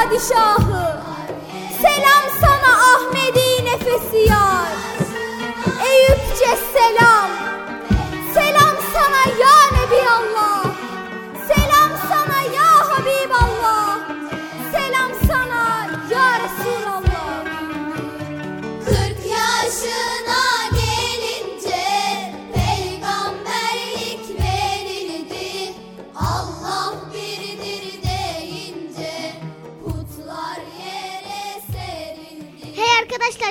padişahı. Selam sana Ahmedi nefesi yar. Eyüpçe selam.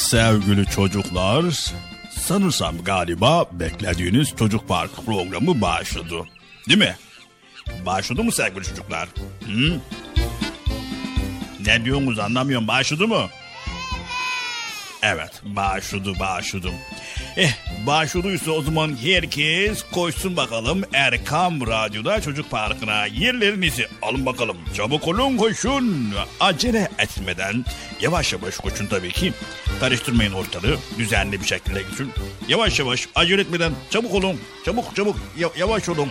Sevgili çocuklar. Sanırsam galiba beklediğiniz çocuk parkı programı başladı. Değil mi? Başladı mı sevgili çocuklar? Hı? Ne diyorsunuz anlamıyorum. Başladı mı? Evet başladı başladı. Eh başladıysa o zaman herkes koşsun bakalım Erkam Radyo'da Çocuk Parkı'na yerlerinizi alın bakalım. Çabuk olun koşun. Acele etmeden yavaş yavaş koşun tabii ki. Karıştırmayın ortalığı düzenli bir şekilde gitsin. Yavaş yavaş acele etmeden çabuk olun. Çabuk çabuk ya- yavaş olun.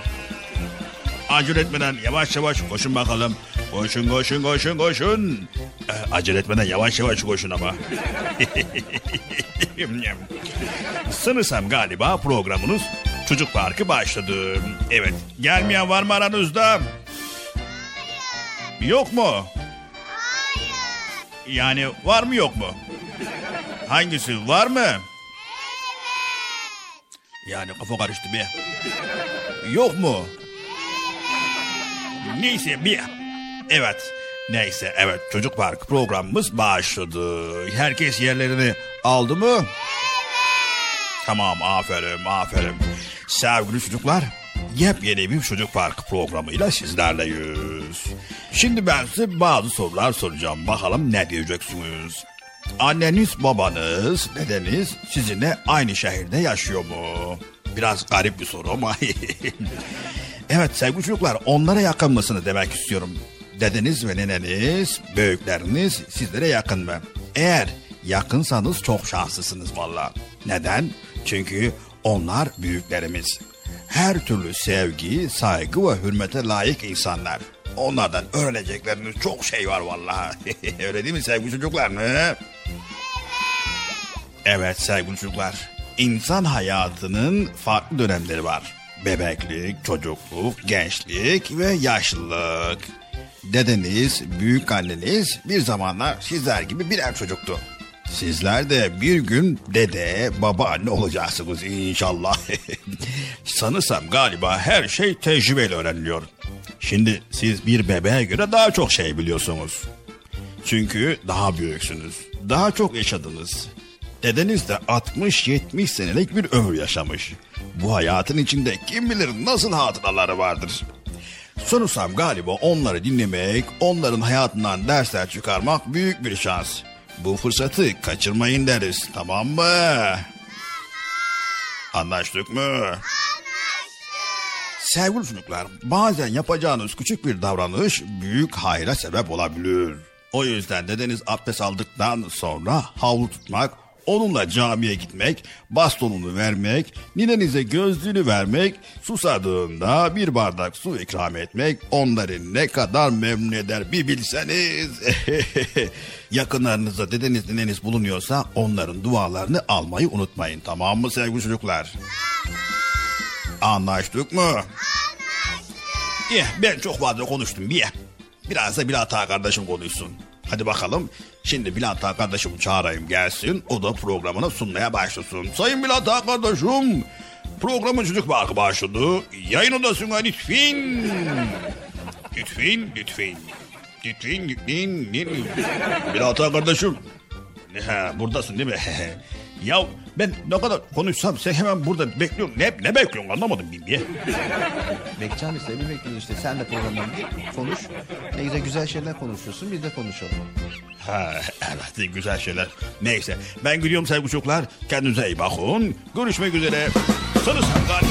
Acele etmeden yavaş yavaş koşun bakalım. Koşun koşun koşun koşun. Ee, acele etmeden yavaş yavaş koşun ama. Sanırsam galiba programınız Çocuk Parkı başladı. Evet. Gelmeyen var mı aranızda? Yok mu? Yani var mı yok mu? Hangisi var mı? Yani kafa karıştı bir. Yok mu? Neyse bir. Evet. Neyse evet çocuk park programımız başladı. Herkes yerlerini aldı mı? Tamam aferin aferin. Sevgili çocuklar yepyeni bir çocuk park programıyla sizlerleyiz. Şimdi ben size bazı sorular soracağım. Bakalım ne diyeceksiniz? Anneniz, babanız, dedeniz sizinle aynı şehirde yaşıyor mu? Biraz garip bir soru ama. evet sevgili çocuklar onlara yakın mısınız demek istiyorum. Dedeniz ve neneniz, büyükleriniz sizlere yakın mı? Eğer yakınsanız çok şanslısınız valla. Neden? Çünkü onlar büyüklerimiz. Her türlü sevgi, saygı ve hürmete layık insanlar. Onlardan öğrenecekleriniz çok şey var vallahi. Öyle değil mi sevgili çocuklar mı? Evet sevgili çocuklar. İnsan hayatının farklı dönemleri var. Bebeklik, çocukluk, gençlik ve yaşlılık. Dedeniz, büyük anneniz bir zamanlar sizler gibi birer çocuktu. Sizler de bir gün dede, babaanne olacaksınız inşallah. Sanırsam galiba her şey tecrübeyle öğreniliyor. Şimdi siz bir bebeğe göre daha çok şey biliyorsunuz. Çünkü daha büyüksünüz. Daha çok yaşadınız. Dedeniz de 60-70 senelik bir ömür yaşamış. Bu hayatın içinde kim bilir nasıl hatıraları vardır. Sorursam galiba onları dinlemek, onların hayatından dersler çıkarmak büyük bir şans. Bu fırsatı kaçırmayın deriz, tamam mı? Anlaştık mı? Anlaştık. Sevgili çocuklar, bazen yapacağınız küçük bir davranış büyük hayra sebep olabilir. O yüzden dedeniz abdest aldıktan sonra havlu tutmak, onunla camiye gitmek, bastonunu vermek, ninenize gözlüğünü vermek, susadığında bir bardak su ikram etmek onları ne kadar memnun eder bir bilseniz. Yakınlarınızda dedeniz nineniz bulunuyorsa onların dualarını almayı unutmayın tamam mı sevgili çocuklar? Anlaştık mı? Anlaştık. İyi ben çok fazla konuştum bir. Biraz da Bilal Ağa kardeşim konuşsun. Hadi bakalım. Şimdi Bilal Ağa kardeşim çağırayım gelsin. O da programını sunmaya başlasın. Sayın Ağa kardeşim. Programın çocuk parkı başladı. Yayın odasına lütfen. Lütfen, lütfen. Lütfen, lütfen, lütfen. Kardeşim. Ha, buradasın değil mi? ya ben ne kadar konuşsam sen hemen burada bekliyorsun. Ne, ne bekliyorsun anlamadım bir. Bekçam işte bir bekliyoruz işte. Sen de programdan konuş. Ne güzel güzel şeyler konuşuyorsun biz de konuşalım. Ha, evet güzel şeyler. Neyse ben gidiyorum sevgili çocuklar. Kendinize iyi bakın. Görüşmek üzere. Sanırsam galiba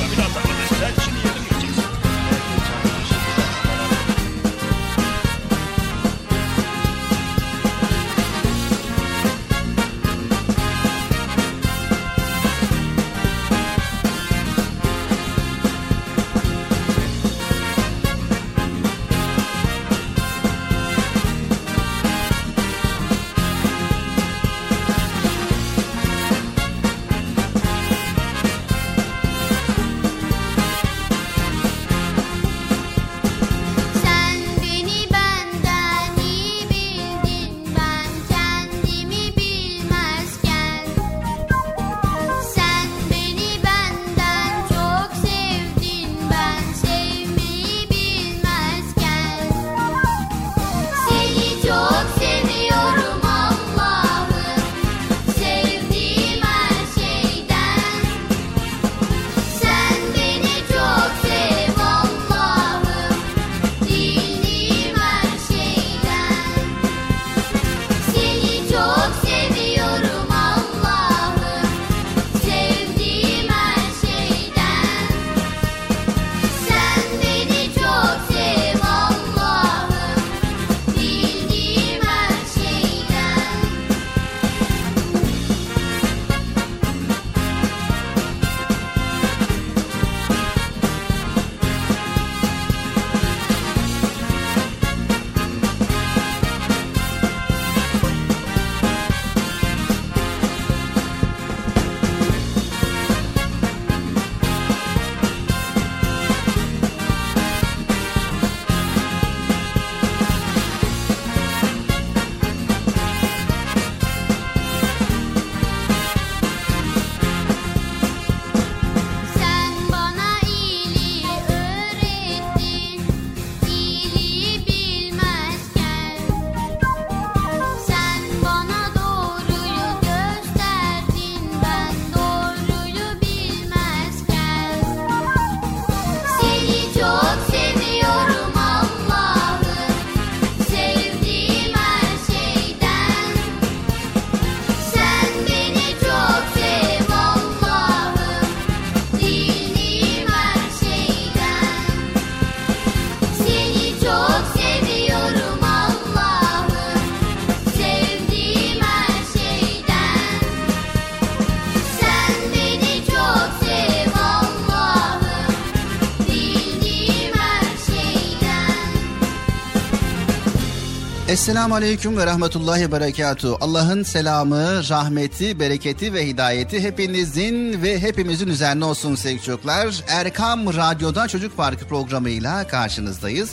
Esselamu Aleyküm ve Rahmetullahi ve Berekatuhu. Allah'ın selamı, rahmeti, bereketi ve hidayeti hepinizin ve hepimizin üzerine olsun sevgili çocuklar. Erkam Radyo'da Çocuk Parkı programıyla karşınızdayız.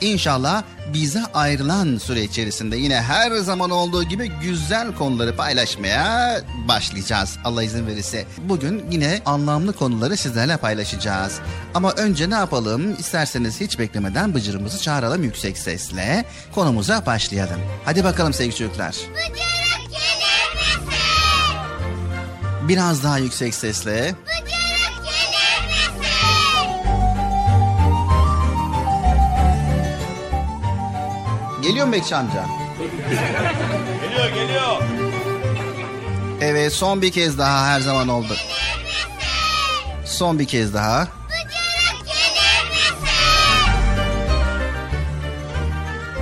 İnşallah bize ayrılan süre içerisinde yine her zaman olduğu gibi güzel konuları paylaşmaya başlayacağız Allah izin verirse. Bugün yine anlamlı konuları sizlerle paylaşacağız. Ama önce ne yapalım? İsterseniz hiç beklemeden bıcırımızı çağıralım yüksek sesle. Konumuza başlayalım. Hadi bakalım sevgili çocuklar. Bıcırık gelir misin? Biraz daha yüksek sesle. Bıcırık Geliyor mu Bekçi amca? Geliyor geliyor. Evet son bir kez daha her zaman oldu. Son bir kez daha.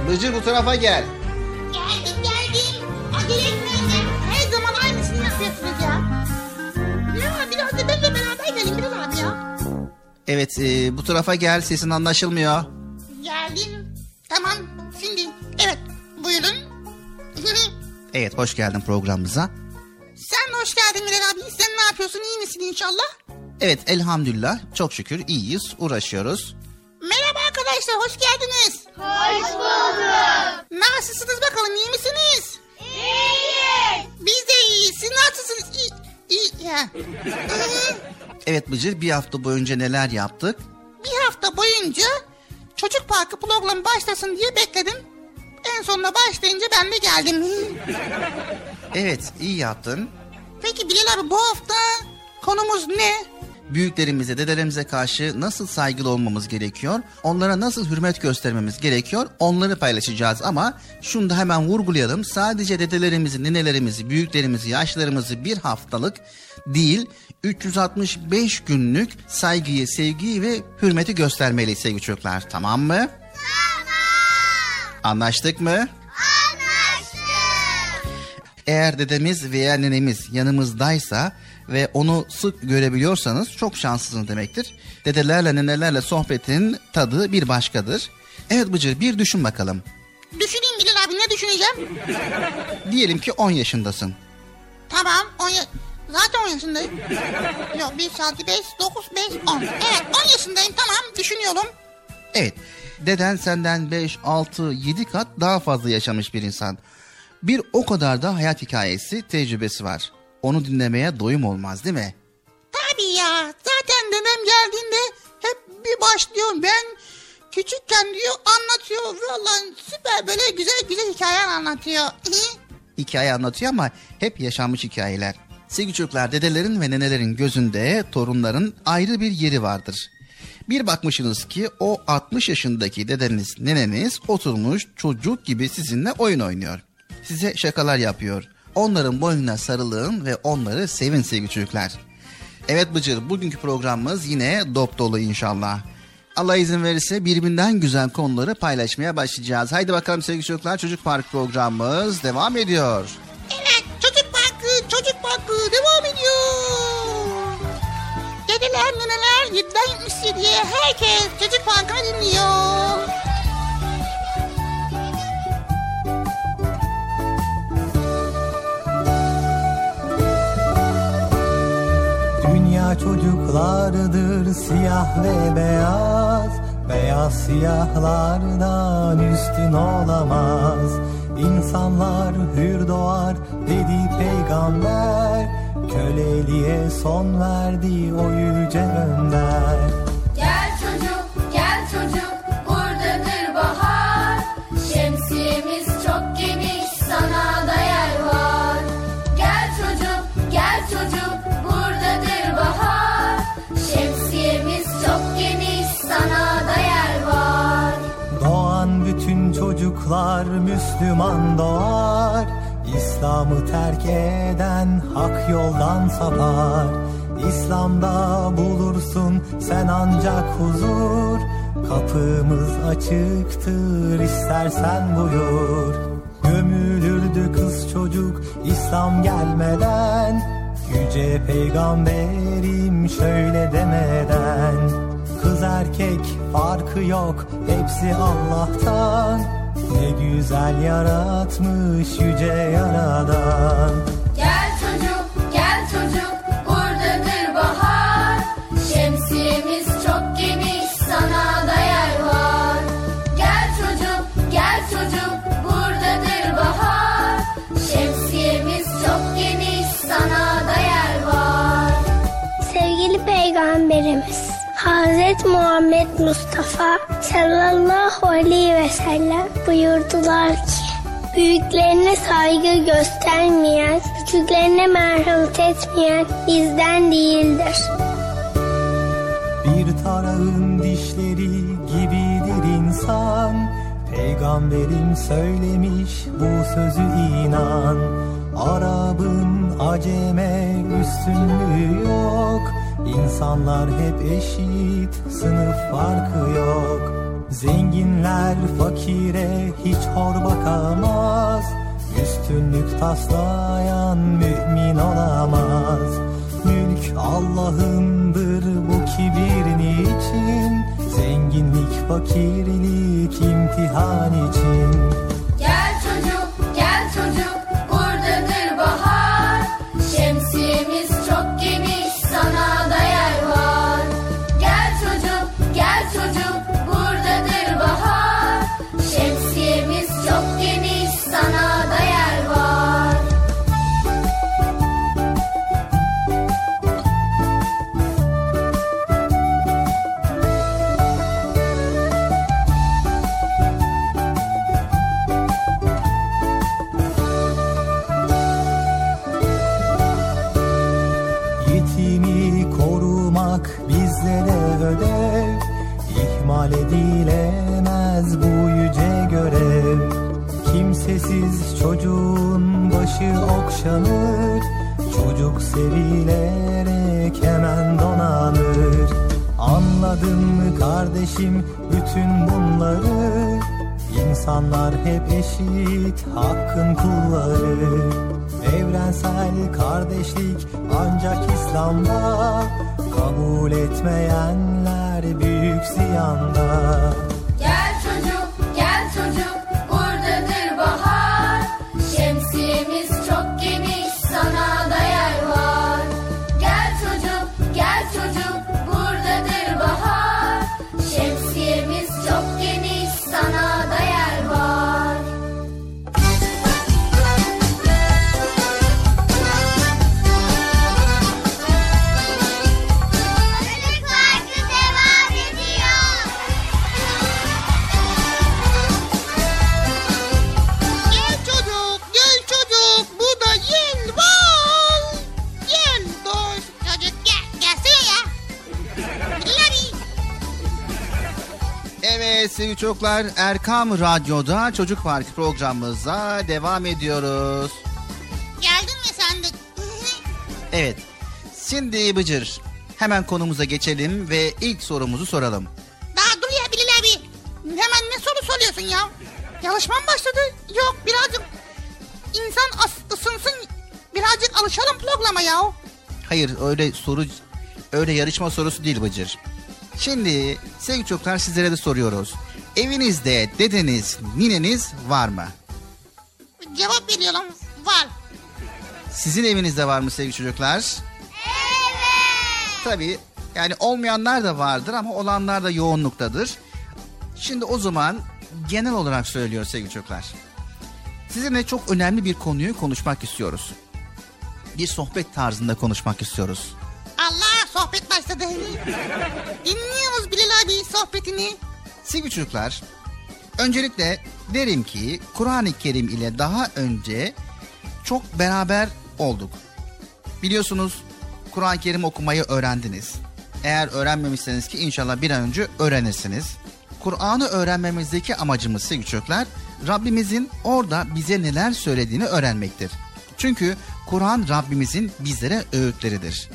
Bıcır bu tarafa gel. Geldim geldim. Acele etmeyin. Her zaman aynısını yapıyorsunuz ya. Bilal abi biraz da benimle beraber gelin Bilal abi ya. Evet e, bu tarafa gel sesin anlaşılmıyor. Geldim. Tamam şimdi buyurun. Evet hoş geldin programımıza. Sen hoş geldin Bilal abi. Sen ne yapıyorsun iyi misin inşallah? Evet elhamdülillah çok şükür iyiyiz uğraşıyoruz. Merhaba arkadaşlar hoş geldiniz. Hoş bulduk. Nasılsınız bakalım iyi misiniz? İyiyiz. Biz de iyiyiz. Siz nasılsınız? İyi. iyi. Ya. Evet Bıcır bir hafta boyunca neler yaptık? Bir hafta boyunca çocuk parkı programı başlasın diye bekledim. En sonuna başlayınca ben de geldim. Evet iyi yaptın. Peki Bilal abi bu hafta konumuz ne? Büyüklerimize, dedelerimize karşı nasıl saygılı olmamız gerekiyor? Onlara nasıl hürmet göstermemiz gerekiyor? Onları paylaşacağız ama şunu da hemen vurgulayalım. Sadece dedelerimizi, ninelerimizi, büyüklerimizi, yaşlarımızı bir haftalık değil 365 günlük saygıyı, sevgiyi ve hürmeti göstermeliyiz sevgili çocuklar. Tamam mı? Anlaştık mı? Eğer dedemiz veya nenemiz yanımızdaysa ve onu sık görebiliyorsanız çok şanslısınız demektir. Dedelerle nenelerle sohbetin tadı bir başkadır. Evet Bıcır bir düşün bakalım. Düşüneyim Bilal abi ne düşüneceğim? Diyelim ki 10 yaşındasın. Tamam 10 ya- Zaten 10 yaşındayım. Yok 1, 6, 5, 9, 5, 10. Evet 10 yaşındayım tamam düşünüyorum. Evet deden senden 5, 6, 7 kat daha fazla yaşamış bir insan. Bir o kadar da hayat hikayesi, tecrübesi var. Onu dinlemeye doyum olmaz değil mi? Tabii ya zaten dedem geldiğinde hep bir başlıyor. Ben küçükken diyor anlatıyor. Vallahi süper böyle güzel güzel hikayeler anlatıyor. hikaye anlatıyor ama hep yaşanmış hikayeler. Sevgili çocuklar dedelerin ve nenelerin gözünde torunların ayrı bir yeri vardır. Bir bakmışsınız ki o 60 yaşındaki dedeniz, neneniz oturmuş çocuk gibi sizinle oyun oynuyor. Size şakalar yapıyor. Onların boynuna sarılın ve onları sevin sevgili çocuklar. Evet Bıcır bugünkü programımız yine dop dolu inşallah. Allah izin verirse birbirinden güzel konuları paylaşmaya başlayacağız. Haydi bakalım sevgili çocuklar çocuk park programımız devam ediyor. Evet çocuk parkı çocuk parkı devam ediyor. Dedeler neneler 7'den 77'ye herkes çocuk parkını dinliyor. Dünya çocuklardır siyah ve beyaz. Beyaz siyahlardan üstün olamaz. İnsanlar hür doğar dedi peygamber Köleliğe son verdi o yüce önder Gel çocuk, gel çocuk, buradadır bahar. Şemsiyemiz çok geniş, sana da yer var. Gel çocuk, gel çocuk, buradadır bahar. Şemsiyemiz çok geniş, sana da yer var. Doğan bütün çocuklar Müslüman doğar İslam'ı terk eden hak yoldan sapar. İslam'da bulursun sen ancak huzur. Kapımız açıktır istersen buyur. Gömülürdü kız çocuk İslam gelmeden. Yüce peygamberim şöyle demeden. Kız erkek farkı yok hepsi Allah'tan Ne güzel yaratmış yüce yaradan Gel çocuk, gel çocuk, buradadır bahar. Şemsiyemiz çok geniş, sana da yer var. Gel çocuk, gel çocuk, buradadır bahar. Şemsiyemiz çok geniş, sana da yer var. Sevgili Peygamberimiz Hazreti Muhammed Mustafa sallallahu aleyhi ve sellem buyurdular ki Büyüklerine saygı göstermeyen, küçüklerine merhamet etmeyen bizden değildir. Bir tarağın dişleri gibidir insan. Peygamberim söylemiş bu sözü inan. Arabın aceme üstünlüğü yok İnsanlar hep eşit sınıf farkı yok. Zenginler fakire hiç hor bakamaz. Üstünlük taslayan mümin olamaz. Mülk Allah'ındır bu kibir niçin Zenginlik fakirlik imtihan için okşanır Çocuk sevilerek hemen donanır. Anladın mı kardeşim bütün bunları? İnsanlar hep eşit hakkın kulları. Evrensel kardeşlik ancak İslam'da Kabul etmeyenler büyük ziyanda Evet sevgili çocuklar Erkam Radyo'da Çocuk Parkı programımıza devam ediyoruz. Geldin mi sen de? Evet şimdi Bıcır hemen konumuza geçelim ve ilk sorumuzu soralım. Daha dur ya Bilal abi. Hemen ne soru soruyorsun ya? Yarışma mı başladı? Yok birazcık insan ısınsın. Birazcık alışalım programa ya. Hayır öyle soru öyle yarışma sorusu değil Bıcır. Şimdi sevgili çocuklar sizlere de soruyoruz. Evinizde dedeniz, nineniz var mı? Cevap veriyorum. Var. Sizin evinizde var mı sevgili çocuklar? Evet. Tabii yani olmayanlar da vardır ama olanlar da yoğunluktadır. Şimdi o zaman genel olarak söylüyor sevgili çocuklar. Sizinle çok önemli bir konuyu konuşmak istiyoruz. Bir sohbet tarzında konuşmak istiyoruz. Sohbet başladı. Dinliyoruz Bilal abi sohbetini. Sevgili çocuklar, öncelikle derim ki Kur'an-ı Kerim ile daha önce çok beraber olduk. Biliyorsunuz Kur'an-ı Kerim okumayı öğrendiniz. Eğer öğrenmemişseniz ki inşallah bir an önce öğrenirsiniz. Kur'an'ı öğrenmemizdeki amacımız sevgili çocuklar, Rabbimizin orada bize neler söylediğini öğrenmektir. Çünkü Kur'an Rabbimizin bizlere öğütleridir.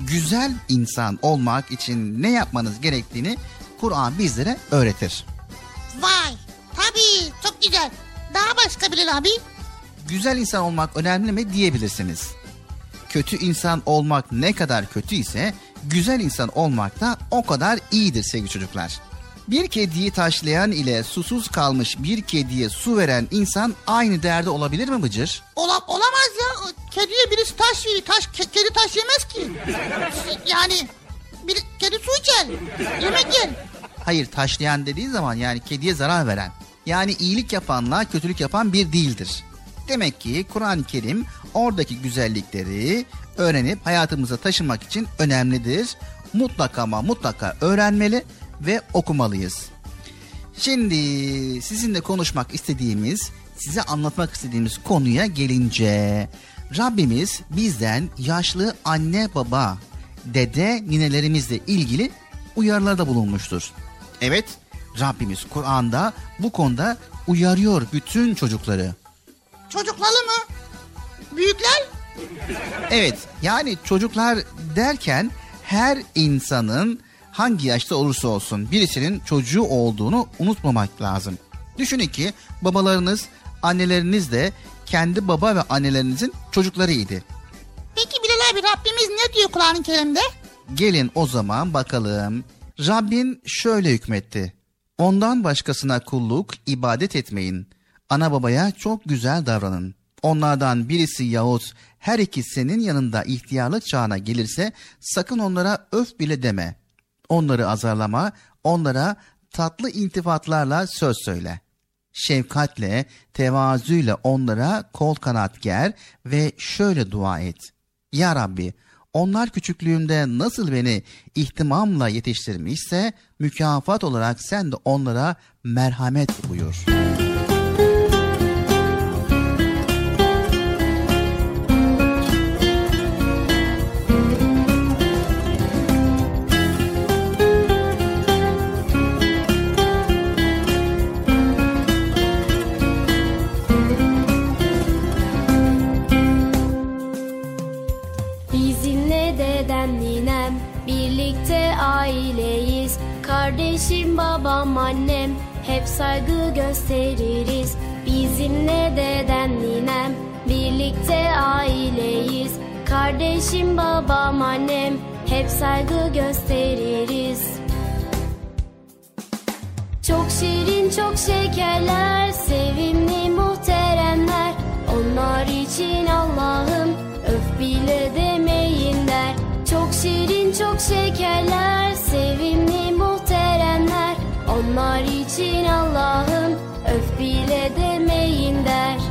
Güzel insan olmak için ne yapmanız gerektiğini Kur'an bizlere öğretir. Vay tabii çok güzel. Daha başka Bilal abi. Güzel insan olmak önemli mi diyebilirsiniz. Kötü insan olmak ne kadar kötü ise güzel insan olmak da o kadar iyidir sevgili çocuklar. Bir kediyi taşlayan ile susuz kalmış bir kediye su veren insan aynı değerde olabilir mi Bıcır? Ola, olamaz ya. Kediye birisi taş veriyor. Taş, ke- kedi taş yemez ki. Yani bir kedi su içer. Yemek yer. Hayır taşlayan dediği zaman yani kediye zarar veren. Yani iyilik yapanla kötülük yapan bir değildir. Demek ki Kur'an-ı Kerim oradaki güzellikleri öğrenip hayatımıza taşımak için önemlidir. Mutlaka ama mutlaka öğrenmeli ve okumalıyız. Şimdi sizinle konuşmak istediğimiz, size anlatmak istediğimiz konuya gelince Rabbimiz bizden yaşlı anne baba, dede ninelerimizle ilgili uyarılarda bulunmuştur. Evet, Rabbimiz Kur'an'da bu konuda uyarıyor bütün çocukları. Çocukları mı? Büyükler? Evet, yani çocuklar derken her insanın hangi yaşta olursa olsun birisinin çocuğu olduğunu unutmamak lazım. Düşünün ki babalarınız, anneleriniz de kendi baba ve annelerinizin çocuklarıydı. Peki Bilal abi Rabbimiz ne diyor Kur'an-ı Kerim'de? Gelin o zaman bakalım. Rabbin şöyle hükmetti. Ondan başkasına kulluk, ibadet etmeyin. Ana babaya çok güzel davranın. Onlardan birisi yahut her ikisi senin yanında ihtiyarlık çağına gelirse sakın onlara öf bile deme. Onları azarlama, onlara tatlı intifatlarla söz söyle. Şefkatle, tevazuyla onlara kol kanat ger ve şöyle dua et. Ya Rabbi, onlar küçüklüğümde nasıl beni ihtimamla yetiştirmişse mükafat olarak sen de onlara merhamet buyur. Aileyiz. Kardeşim babam annem hep saygı gösteririz. Bizimle dedem ninem birlikte aileyiz. Kardeşim babam annem hep saygı gösteririz. Çok şirin çok şekerler Sevimli muhteremler. Onlar için Allah'ım Öf bile der Çok şirin çok şekerler Sevimli muhteremler. Onlar için Allah'ım Öf bile demeyin der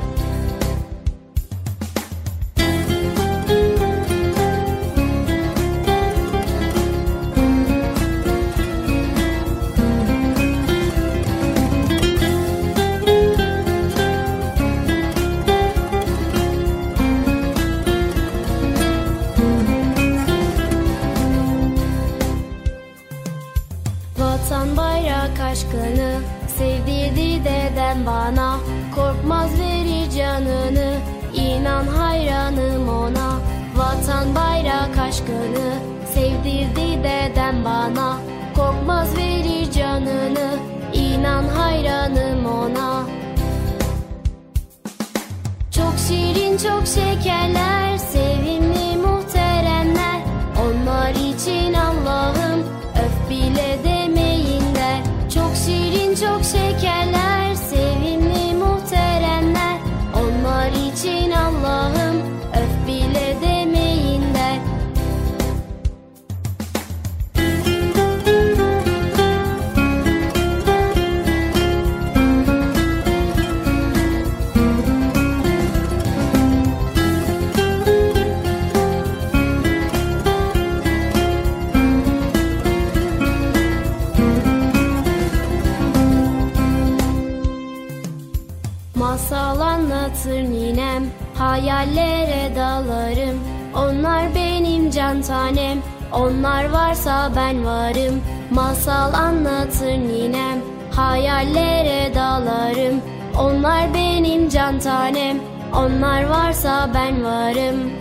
dedem bana. Korkmaz verir canını. İnan hayranım ona. Vatan bayrak aşkını. Sevdirdi dedem bana. Korkmaz verir canını. İnan hayranım ona. Çok şirin çok şekerler. Sevimli muhteremler. Onlar için Allah'ım. Öf bile demeyin der Çok şirin çok şekerler ben varım. Masal anlatır ninem. Hayallere dalarım. Onlar benim can tanem. Onlar varsa ben varım.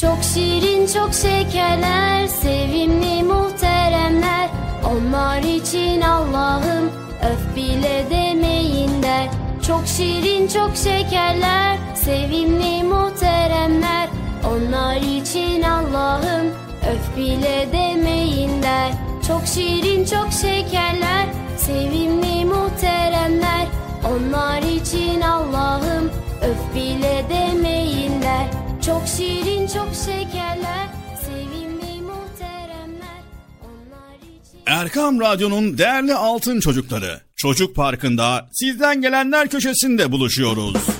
Çok şirin çok şekerler Sevimli muhteremler. Onlar için Allah'ım Öf bile demeyin der Çok şirin çok şekerler Sevimli muhteremler. Onlar için Allah'ım Öf bile demeyin der. Çok şirin çok şekerler. Sevimli muhteremler. Onlar için Allah'ım. Öf bile demeyinler Çok şirin çok şekerler. Sevimli muhteremler. Onlar Erkam Radyo'nun değerli altın çocukları. Çocuk Parkı'nda sizden gelenler köşesinde buluşuyoruz.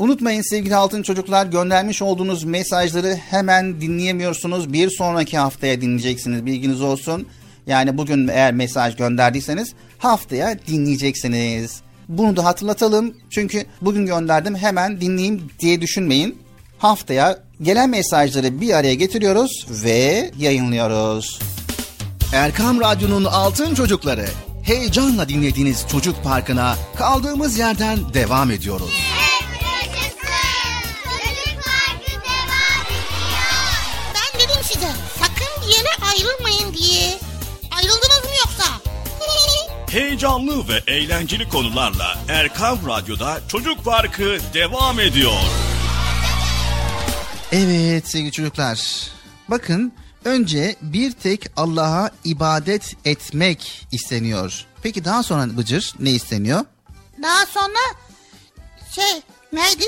Unutmayın sevgili altın çocuklar göndermiş olduğunuz mesajları hemen dinleyemiyorsunuz. Bir sonraki haftaya dinleyeceksiniz bilginiz olsun. Yani bugün eğer mesaj gönderdiyseniz haftaya dinleyeceksiniz. Bunu da hatırlatalım. Çünkü bugün gönderdim hemen dinleyeyim diye düşünmeyin. Haftaya gelen mesajları bir araya getiriyoruz ve yayınlıyoruz. Erkam Radyo'nun altın çocukları. Heyecanla dinlediğiniz Çocuk Parkı'na kaldığımız yerden devam ediyoruz. Ayrılmayın diye. Ayrıldınız mı yoksa? Heyecanlı ve eğlenceli konularla Erkam Radyo'da Çocuk Parkı devam ediyor. Evet sevgili çocuklar. Bakın önce bir tek Allah'a ibadet etmek isteniyor. Peki daha sonra Bıcır ne isteniyor? Daha sonra şey neydi?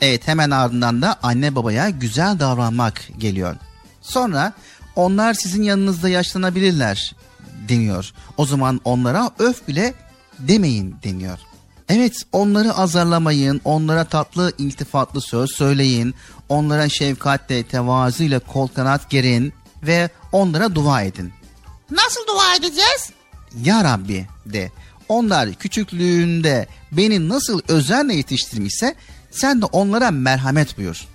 Evet hemen ardından da anne babaya güzel davranmak geliyor. Sonra onlar sizin yanınızda yaşlanabilirler deniyor. O zaman onlara öf bile demeyin deniyor. Evet onları azarlamayın, onlara tatlı iltifatlı söz söyleyin, onlara şefkatle, tevazuyla kol kanat gerin ve onlara dua edin. Nasıl dua edeceğiz? Ya Rabbi de onlar küçüklüğünde beni nasıl özenle yetiştirmişse sen de onlara merhamet buyur.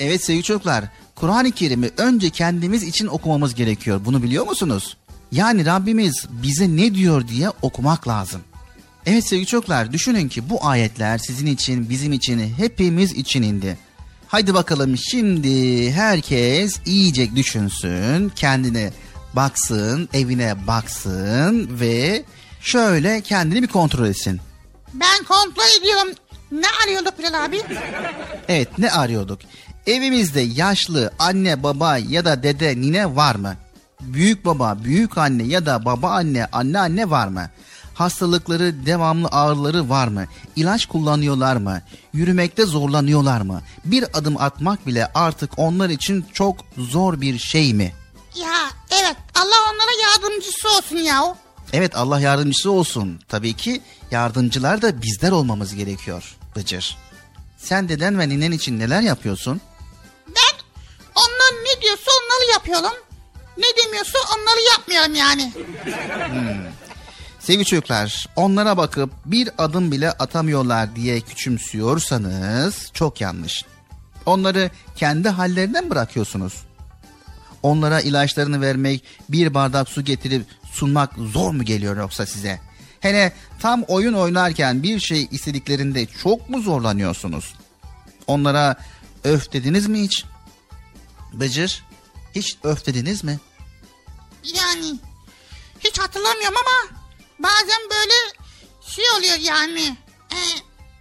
Evet sevgili çocuklar Kur'an-ı Kerim'i önce kendimiz için okumamız gerekiyor. Bunu biliyor musunuz? Yani Rabbimiz bize ne diyor diye okumak lazım. Evet sevgili çocuklar düşünün ki bu ayetler sizin için, bizim için, hepimiz için indi. Haydi bakalım şimdi herkes iyice düşünsün, kendine baksın, evine baksın ve şöyle kendini bir kontrol etsin. Ben kontrol ediyorum. Ne arıyorduk Bilal abi? Evet ne arıyorduk? Evimizde yaşlı anne baba ya da dede nine var mı? Büyük baba, büyük anne ya da baba anne, anne anne var mı? Hastalıkları, devamlı ağrıları var mı? İlaç kullanıyorlar mı? Yürümekte zorlanıyorlar mı? Bir adım atmak bile artık onlar için çok zor bir şey mi? Ya evet Allah onlara yardımcısı olsun ya. Evet Allah yardımcısı olsun. Tabii ki yardımcılar da bizler olmamız gerekiyor Bıcır. Sen deden ve ninen için neler yapıyorsun? Onlar ne diyorsa onları yapıyorum. Ne demiyorsa onları yapmıyorum yani. Sevgili çocuklar, onlara bakıp bir adım bile atamıyorlar diye küçümsüyorsanız çok yanlış. Onları kendi hallerinden bırakıyorsunuz. Onlara ilaçlarını vermek, bir bardak su getirip sunmak zor mu geliyor yoksa size? Hele tam oyun oynarken bir şey istediklerinde çok mu zorlanıyorsunuz? Onlara öf dediniz mi hiç? Bıcır, hiç öf dediniz mi? Yani hiç hatırlamıyorum ama bazen böyle şey oluyor yani. Ee,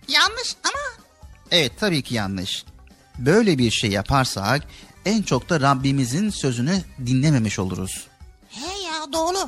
yanlış ama Evet tabii ki yanlış. Böyle bir şey yaparsak en çok da Rabbimizin sözünü dinlememiş oluruz. he ya doğru.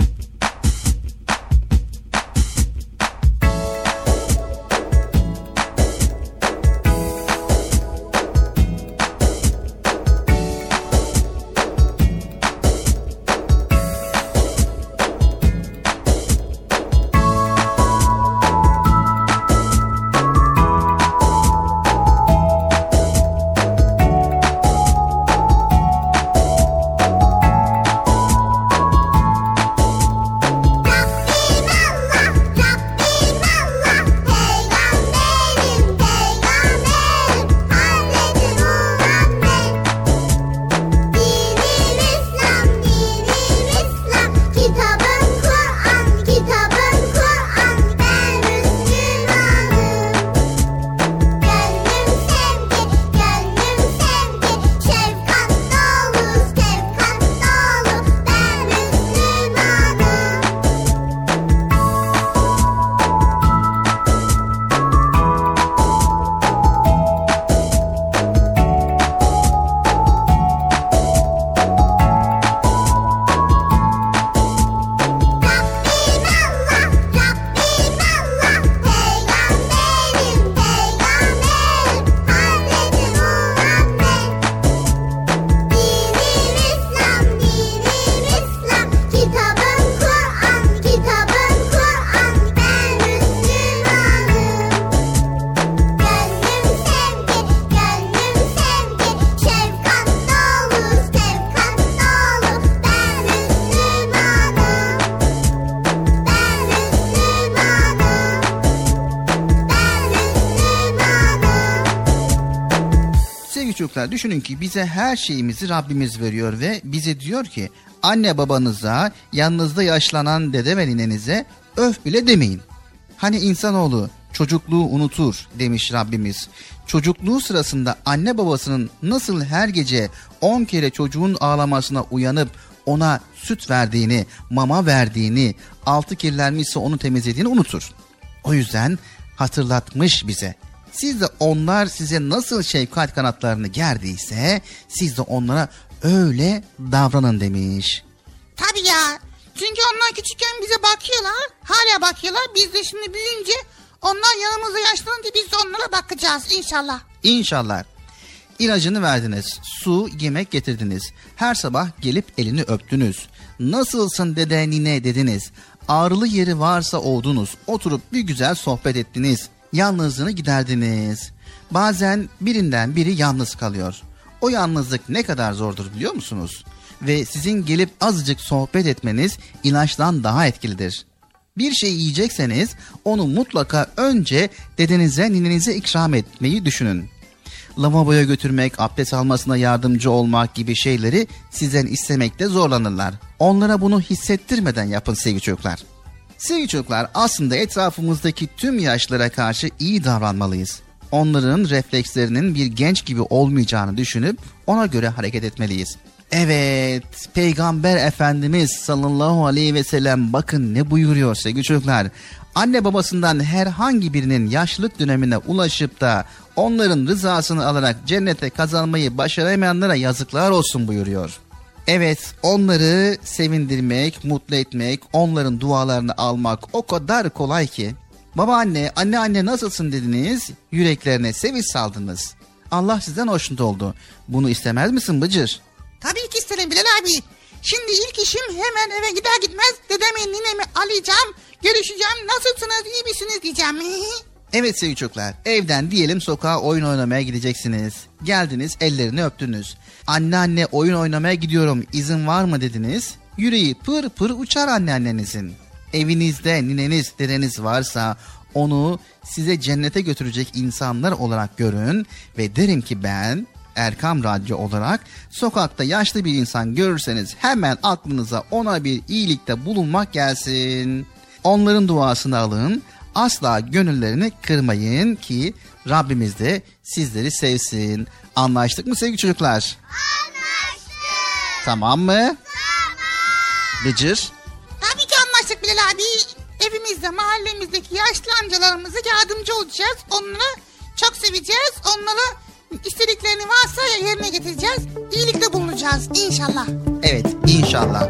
Çocuklar düşünün ki bize her şeyimizi Rabbimiz veriyor ve bize diyor ki anne babanıza yanınızda yaşlanan dede ve ninenize öf bile demeyin. Hani insanoğlu çocukluğu unutur demiş Rabbimiz. Çocukluğu sırasında anne babasının nasıl her gece 10 kere çocuğun ağlamasına uyanıp ona süt verdiğini, mama verdiğini, altı kirlenmişse onu temizlediğini unutur. O yüzden hatırlatmış bize. Siz de onlar size nasıl şefkat kanatlarını gerdiyse siz de onlara öyle davranın demiş. Tabii ya. Çünkü onlar küçükken bize bakıyorlar. Hala bakıyorlar. Biz de şimdi büyüyünce onlar yanımızda yaşlanınca biz de onlara bakacağız inşallah. İnşallah. İlacını verdiniz, su, yemek getirdiniz. Her sabah gelip elini öptünüz. Nasılsın dede nine dediniz. Ağrılı yeri varsa oldunuz. Oturup bir güzel sohbet ettiniz. Yalnızlığını giderdiniz. Bazen birinden biri yalnız kalıyor. O yalnızlık ne kadar zordur biliyor musunuz? Ve sizin gelip azıcık sohbet etmeniz ilaçtan daha etkilidir. Bir şey yiyecekseniz onu mutlaka önce dedenize ninenize ikram etmeyi düşünün. Lavaboya götürmek, abdest almasına yardımcı olmak gibi şeyleri sizden istemekte zorlanırlar. Onlara bunu hissettirmeden yapın sevgili çocuklar. Sevgili çocuklar aslında etrafımızdaki tüm yaşlara karşı iyi davranmalıyız. Onların reflekslerinin bir genç gibi olmayacağını düşünüp ona göre hareket etmeliyiz. Evet, Peygamber Efendimiz sallallahu aleyhi ve sellem bakın ne buyuruyor sevgili çocuklar. Anne babasından herhangi birinin yaşlılık dönemine ulaşıp da onların rızasını alarak cennete kazanmayı başaramayanlara yazıklar olsun buyuruyor. Evet, onları sevindirmek, mutlu etmek, onların dualarını almak o kadar kolay ki. Babaanne, anne anne nasılsın dediniz, yüreklerine sevinç saldınız. Allah sizden hoşnut oldu. Bunu istemez misin Bıcır? Tabii ki isterim Bilal abi. Şimdi ilk işim hemen eve gider gitmez dedemi ninemi alacağım. Görüşeceğim nasılsınız iyi misiniz diyeceğim. Evet sevgili çocuklar, evden diyelim sokağa oyun oynamaya gideceksiniz. Geldiniz, ellerini öptünüz. Anneanne oyun oynamaya gidiyorum, izin var mı dediniz. Yüreği pır pır uçar anneannenizin. Evinizde nineniz, dedeniz varsa onu size cennete götürecek insanlar olarak görün ve derim ki ben Erkam Radyo olarak sokakta yaşlı bir insan görürseniz hemen aklınıza ona bir iyilikte bulunmak gelsin. Onların duasını alın. Asla gönüllerini kırmayın ki Rabbimiz de sizleri sevsin. Anlaştık mı sevgili çocuklar? Anlaştık. Tamam mı? Tamam. Bıcır. Tabii ki anlaştık Bilal abi. Evimizde mahallemizdeki yaşlı amcalarımıza yardımcı olacağız. Onları çok seveceğiz. Onlara istediklerini varsa yerine getireceğiz. İyilikte bulunacağız inşallah. Evet inşallah.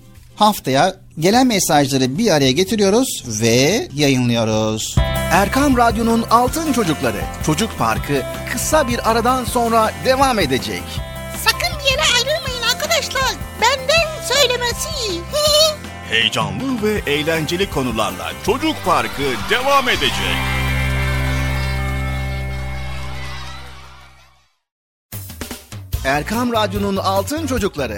Haftaya gelen mesajları bir araya getiriyoruz ve yayınlıyoruz. Erkam Radyo'nun Altın Çocukları Çocuk Parkı kısa bir aradan sonra devam edecek. Sakın bir yere ayrılmayın arkadaşlar. Benden söylemesi. Heyecanlı ve eğlenceli konularla Çocuk Parkı devam edecek. Erkam Radyo'nun Altın Çocukları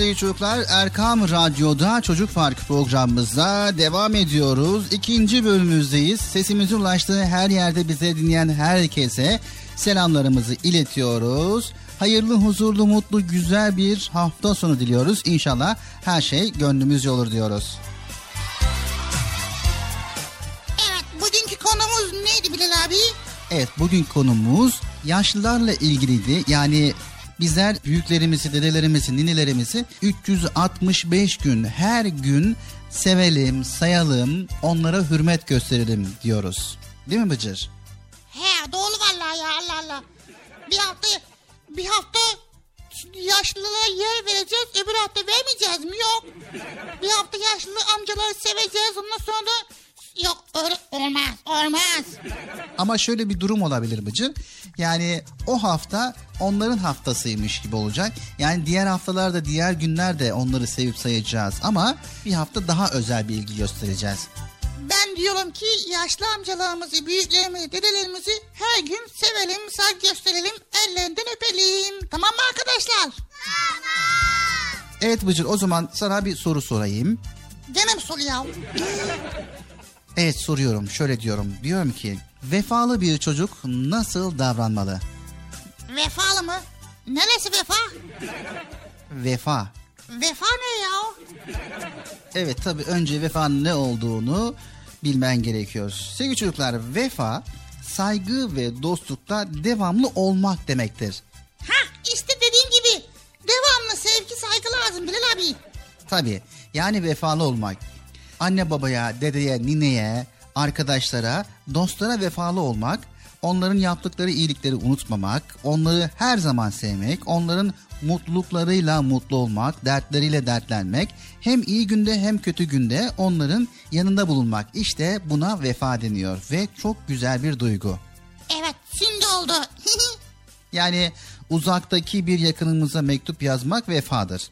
Sevgili çocuklar Erkam Radyo'da Çocuk Park programımıza devam ediyoruz. İkinci bölümümüzdeyiz. Sesimizin ulaştığı her yerde bize dinleyen herkese selamlarımızı iletiyoruz. Hayırlı, huzurlu, mutlu, güzel bir hafta sonu diliyoruz. İnşallah her şey gönlümüzce olur diyoruz. Evet bugünkü konumuz neydi Bilal abi? Evet bugün konumuz yaşlılarla ilgiliydi. Yani bizler büyüklerimizi, dedelerimizi, ninelerimizi 365 gün her gün sevelim, sayalım, onlara hürmet gösterelim diyoruz. Değil mi Bıcır? He doğru vallahi ya Allah Allah. Bir hafta bir hafta yaşlılara yer vereceğiz öbür hafta vermeyeceğiz mi? Yok. Bir hafta yaşlı amcaları seveceğiz ondan sonra da yok öyle olmaz olmaz. Ama şöyle bir durum olabilir Bıcır. Yani o hafta onların haftasıymış gibi olacak. Yani diğer haftalarda, diğer günlerde onları sevip sayacağız. Ama bir hafta daha özel bir ilgi göstereceğiz. Ben diyorum ki yaşlı amcalarımızı, büyüklerimizi, dedelerimizi her gün sevelim, saygı gösterelim, ellerinden öpelim. Tamam mı arkadaşlar? Evet Bıcır o zaman sana bir soru sorayım. Gene mi soru ya? Evet soruyorum şöyle diyorum. Diyorum ki vefalı bir çocuk nasıl davranmalı? Vefalı mı? Neresi vefa? Vefa. Vefa ne ya? Evet tabii önce vefanın ne olduğunu bilmen gerekiyor. Sevgili çocuklar vefa saygı ve dostlukta devamlı olmak demektir. Ha işte dediğim gibi devamlı sevgi saygı lazım Bilal abi. Tabii yani vefalı olmak. Anne babaya, dedeye, nineye, arkadaşlara, dostlara vefalı olmak, onların yaptıkları iyilikleri unutmamak, onları her zaman sevmek, onların mutluluklarıyla mutlu olmak, dertleriyle dertlenmek, hem iyi günde hem kötü günde onların yanında bulunmak. İşte buna vefa deniyor ve çok güzel bir duygu. Evet şimdi oldu. Yani uzaktaki bir yakınımıza mektup yazmak vefadır.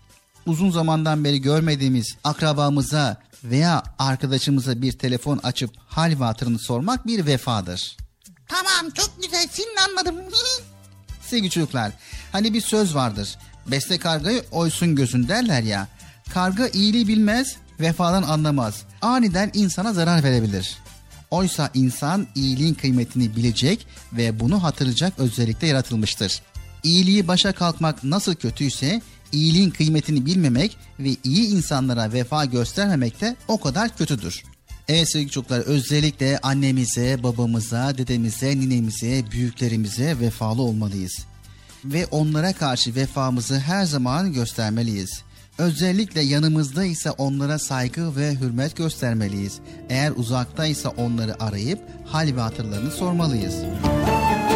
Uzun zamandan beri görmediğimiz akrabamıza veya arkadaşımıza bir telefon açıp hal ve hatırını sormak bir vefadır. tamam çok güzel şimdi anladım. Sevgili çocuklar, hani bir söz vardır. Beste kargayı oysun gözün derler ya. Karga iyiliği bilmez, vefadan anlamaz. Aniden insana zarar verebilir. Oysa insan iyiliğin kıymetini bilecek ve bunu hatırlayacak özellikle yaratılmıştır. İyiliği başa kalkmak nasıl kötüyse iyiliğin kıymetini bilmemek ve iyi insanlara vefa göstermemek de o kadar kötüdür. Evet sevgili çocuklar özellikle annemize, babamıza, dedemize, ninemize, büyüklerimize vefalı olmalıyız. Ve onlara karşı vefamızı her zaman göstermeliyiz. Özellikle yanımızda ise onlara saygı ve hürmet göstermeliyiz. Eğer uzaktaysa onları arayıp hal ve hatırlarını sormalıyız. Ben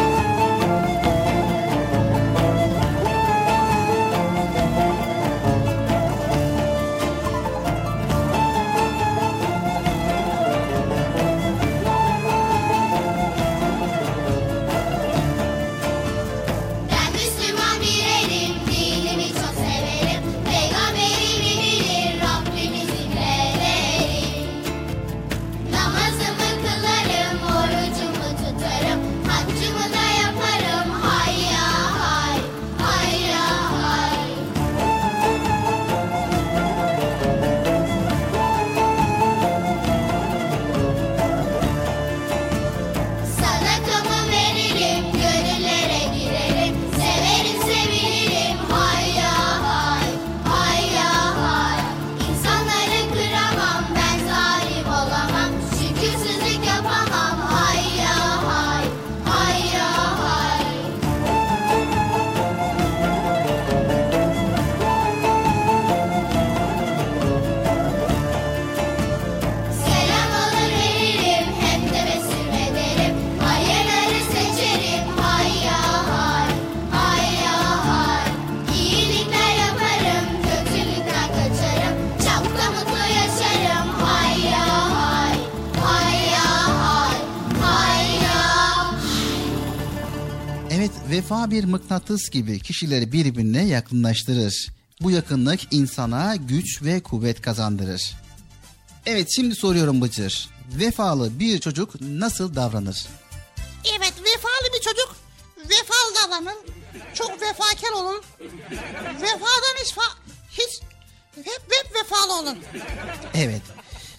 bir mıknatıs gibi kişileri birbirine yakınlaştırır. Bu yakınlık insana güç ve kuvvet kazandırır. Evet şimdi soruyorum Bıcır. Vefalı bir çocuk nasıl davranır? Evet vefalı bir çocuk vefalı davranır. Çok vefakar olur. Vefadan hiç, fa- Hep hep vefalı olun. Evet.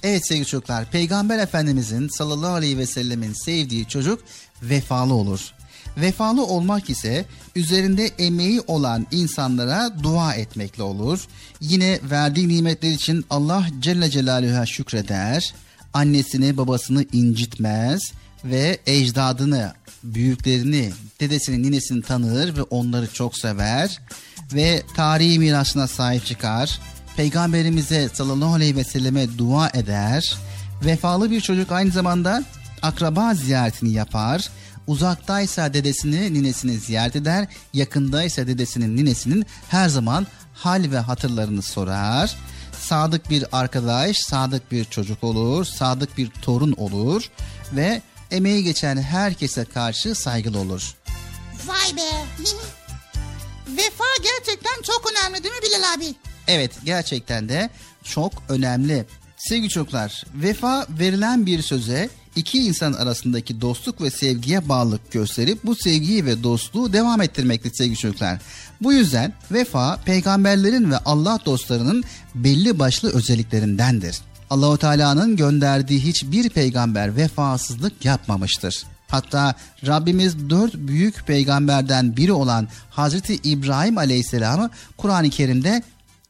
Evet sevgili çocuklar. Peygamber Efendimizin sallallahu aleyhi ve sellemin sevdiği çocuk vefalı olur. Vefalı olmak ise üzerinde emeği olan insanlara dua etmekle olur. Yine verdiği nimetler için Allah Celle Celaluhu'ya şükreder. Annesini babasını incitmez ve ecdadını, büyüklerini, dedesini, ninesini tanır ve onları çok sever ve tarihi mirasına sahip çıkar. Peygamberimize sallallahu aleyhi ve selleme dua eder. Vefalı bir çocuk aynı zamanda akraba ziyaretini yapar. Uzaktaysa dedesini, ninesini ziyaret eder. Yakındaysa dedesinin, ninesinin her zaman hal ve hatırlarını sorar. Sadık bir arkadaş, sadık bir çocuk olur, sadık bir torun olur ve emeği geçen herkese karşı saygılı olur. Vay be. Vefa gerçekten çok önemli değil mi Bilal abi? Evet gerçekten de çok önemli. Sevgili çocuklar, vefa verilen bir söze iki insan arasındaki dostluk ve sevgiye bağlılık gösterip bu sevgiyi ve dostluğu devam ettirmektir sevgili çocuklar. Bu yüzden vefa peygamberlerin ve Allah dostlarının belli başlı özelliklerindendir. Allahu Teala'nın gönderdiği hiçbir peygamber vefasızlık yapmamıştır. Hatta Rabbimiz dört büyük peygamberden biri olan Hazreti İbrahim Aleyhisselam'ı Kur'an-ı Kerim'de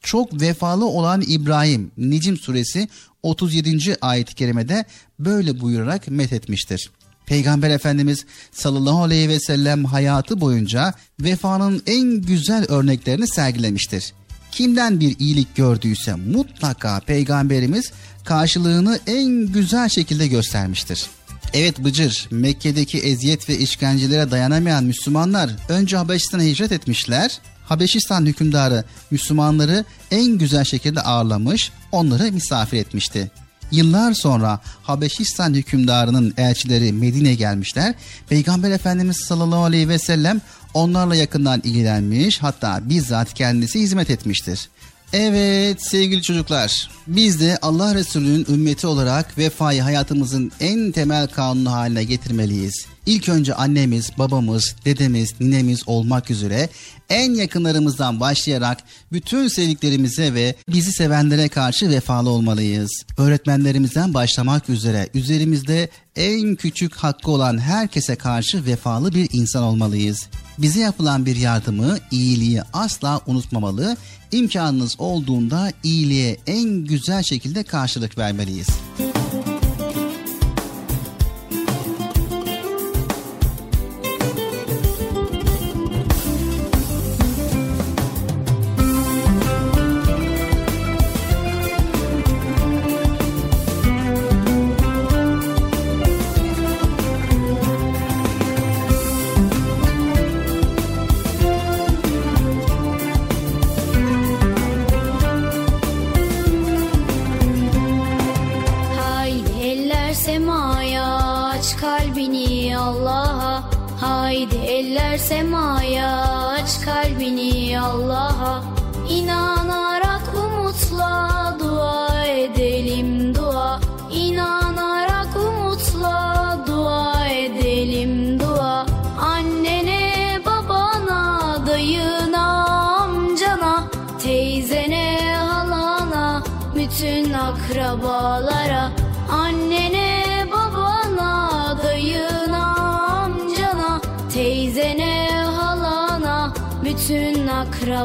çok vefalı olan İbrahim Nicim suresi 37. ayet-i kerimede böyle buyurarak methetmiştir. Peygamber Efendimiz sallallahu aleyhi ve sellem hayatı boyunca vefanın en güzel örneklerini sergilemiştir. Kimden bir iyilik gördüyse mutlaka peygamberimiz karşılığını en güzel şekilde göstermiştir. Evet Bıcır, Mekke'deki eziyet ve işkencelere dayanamayan Müslümanlar önce Habeşistan'a hicret etmişler. Habeşistan hükümdarı Müslümanları en güzel şekilde ağırlamış, onları misafir etmişti. Yıllar sonra Habeşistan hükümdarının elçileri Medine'ye gelmişler. Peygamber Efendimiz sallallahu aleyhi ve sellem onlarla yakından ilgilenmiş hatta bizzat kendisi hizmet etmiştir. Evet sevgili çocuklar biz de Allah Resulü'nün ümmeti olarak vefayı hayatımızın en temel kanunu haline getirmeliyiz. İlk önce annemiz, babamız, dedemiz, ninemiz olmak üzere en yakınlarımızdan başlayarak bütün sevdiklerimize ve bizi sevenlere karşı vefalı olmalıyız. Öğretmenlerimizden başlamak üzere üzerimizde en küçük hakkı olan herkese karşı vefalı bir insan olmalıyız. Bize yapılan bir yardımı, iyiliği asla unutmamalı, imkanınız olduğunda iyiliğe en güzel şekilde karşılık vermeliyiz. Haydi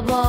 trouble.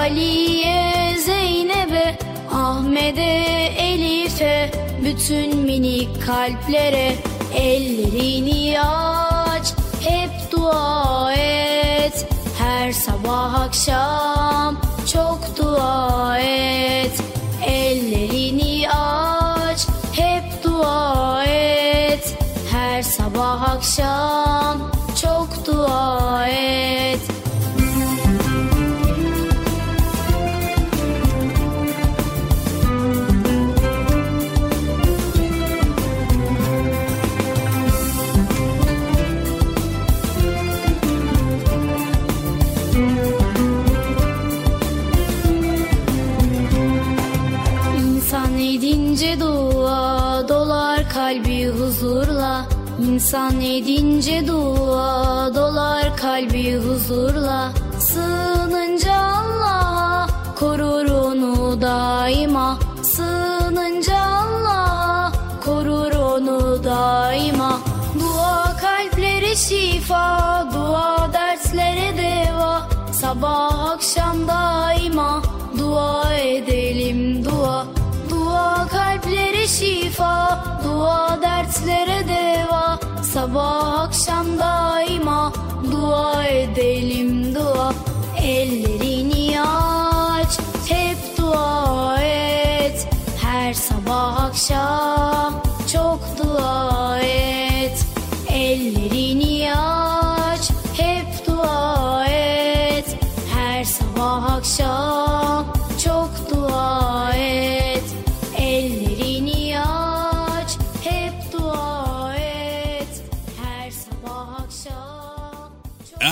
Ali'ye, Zeynep'e, Ahmet'e, Elif'e, bütün minik kalplere. Ellerini aç, hep dua et. Her sabah akşam çok dua et. Ellerini aç, hep dua et. Her sabah akşam çok dua et. İnsan edince dua dolar kalbi huzurla. Sığınınca Allah'a korur onu daima. Sığınınca Allah'a korur onu daima. Dua kalplere şifa dua derslere deva. Sabah akşam daima dua edelim dua Dua kalplere şifa dua dertlere deva. Sabah akşam daima dua edelim dua. Ellerini aç hep dua et. Her sabah akşam çok dua et. Ellerini aç hep dua et. Her sabah akşam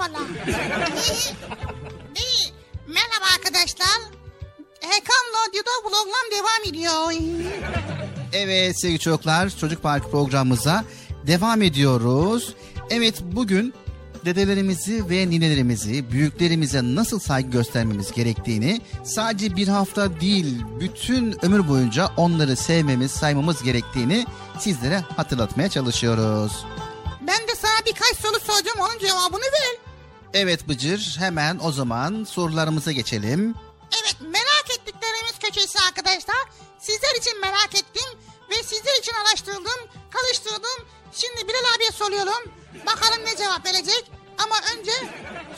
Valla. İyi. Merhaba arkadaşlar. Erkan Radyo'da vloglam devam ediyor. Evet sevgili çocuklar Çocuk Parkı programımıza devam ediyoruz. Evet bugün dedelerimizi ve ninelerimizi, büyüklerimize nasıl saygı göstermemiz gerektiğini sadece bir hafta değil bütün ömür boyunca onları sevmemiz, saymamız gerektiğini sizlere hatırlatmaya çalışıyoruz. Ben de sana birkaç soru soracağım onun cevabını ver. Evet Bıcır hemen o zaman sorularımıza geçelim. Evet merak ettiklerimiz köşesi arkadaşlar. Sizler için merak ettim ve sizler için araştırdım, karıştırdım. Şimdi Bilal abiye soruyorum. Bakalım ne cevap verecek. Ama önce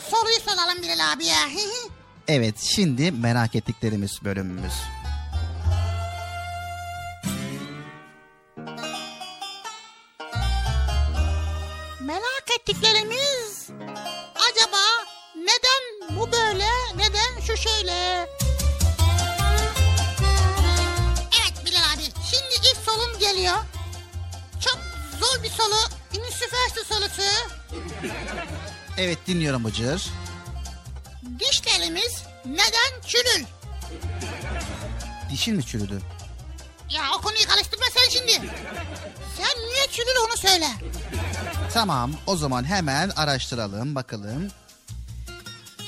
soruyu soralım Bilal abiye. Evet şimdi merak ettiklerimiz bölümümüz. merak ettiklerimiz neden bu böyle, neden şu şöyle? Evet Bilal abi, şimdi ilk solum geliyor. Çok zor bir solu, üniversite solusu. Evet dinliyorum Bıcır. Dişlerimiz neden çürül? Dişin mi çürüdü? Ya o konuyu karıştırma sen şimdi. Sen niye çürül onu söyle. Tamam o zaman hemen araştıralım bakalım.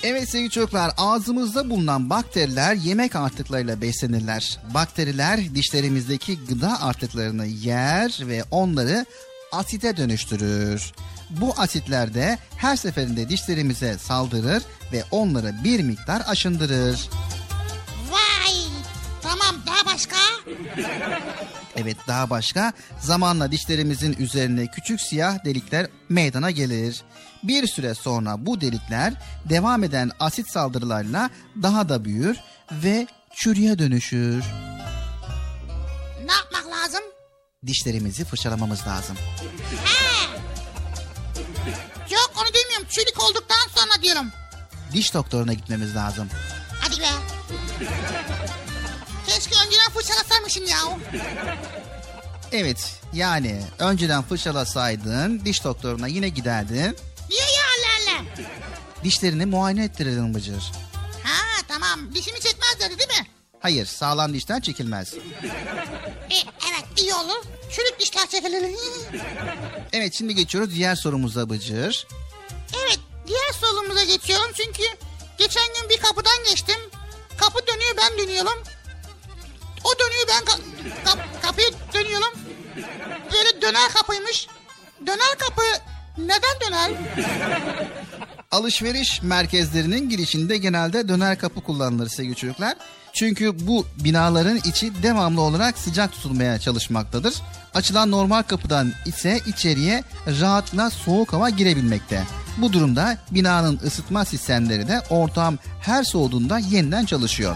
Evet sevgili çocuklar ağzımızda bulunan bakteriler yemek artıklarıyla beslenirler. Bakteriler dişlerimizdeki gıda artıklarını yer ve onları asite dönüştürür. Bu asitler de her seferinde dişlerimize saldırır ve onları bir miktar aşındırır. Vay! Tamam daha başka? Evet daha başka zamanla dişlerimizin üzerine küçük siyah delikler meydana gelir. Bir süre sonra bu delikler devam eden asit saldırılarla daha da büyür ve çürüye dönüşür. Ne yapmak lazım? Dişlerimizi fırçalamamız lazım. Yok onu demiyorum. Çürük olduktan sonra diyorum. Diş doktoruna gitmemiz lazım. Hadi be. Keşke önceden fırçalasaymışım ya. Evet yani önceden fırçalasaydın diş doktoruna yine giderdin. Niye ya Allah Allah? Dişlerini muayene ettirirdin Bıcır. Ha tamam dişimi çekmez dedi değil mi? Hayır sağlam dişten çekilmez. E, evet iyi olur. Çürük dişler çekilir. Evet şimdi geçiyoruz diğer sorumuza Bıcır. Evet diğer sorumuza geçiyorum çünkü geçen gün bir kapıdan geçtim. Kapı dönüyor ben dönüyorum. O dönüyor ben ka- kap- kapıyı dönüyorum. Böyle döner kapıymış. Döner kapı neden döner? Alışveriş merkezlerinin girişinde genelde döner kapı kullanılır sevgili çocuklar. Çünkü bu binaların içi devamlı olarak sıcak tutulmaya çalışmaktadır. Açılan normal kapıdan ise içeriye rahatla soğuk hava girebilmekte. Bu durumda binanın ısıtma sistemleri de ortam her soğuduğunda yeniden çalışıyor.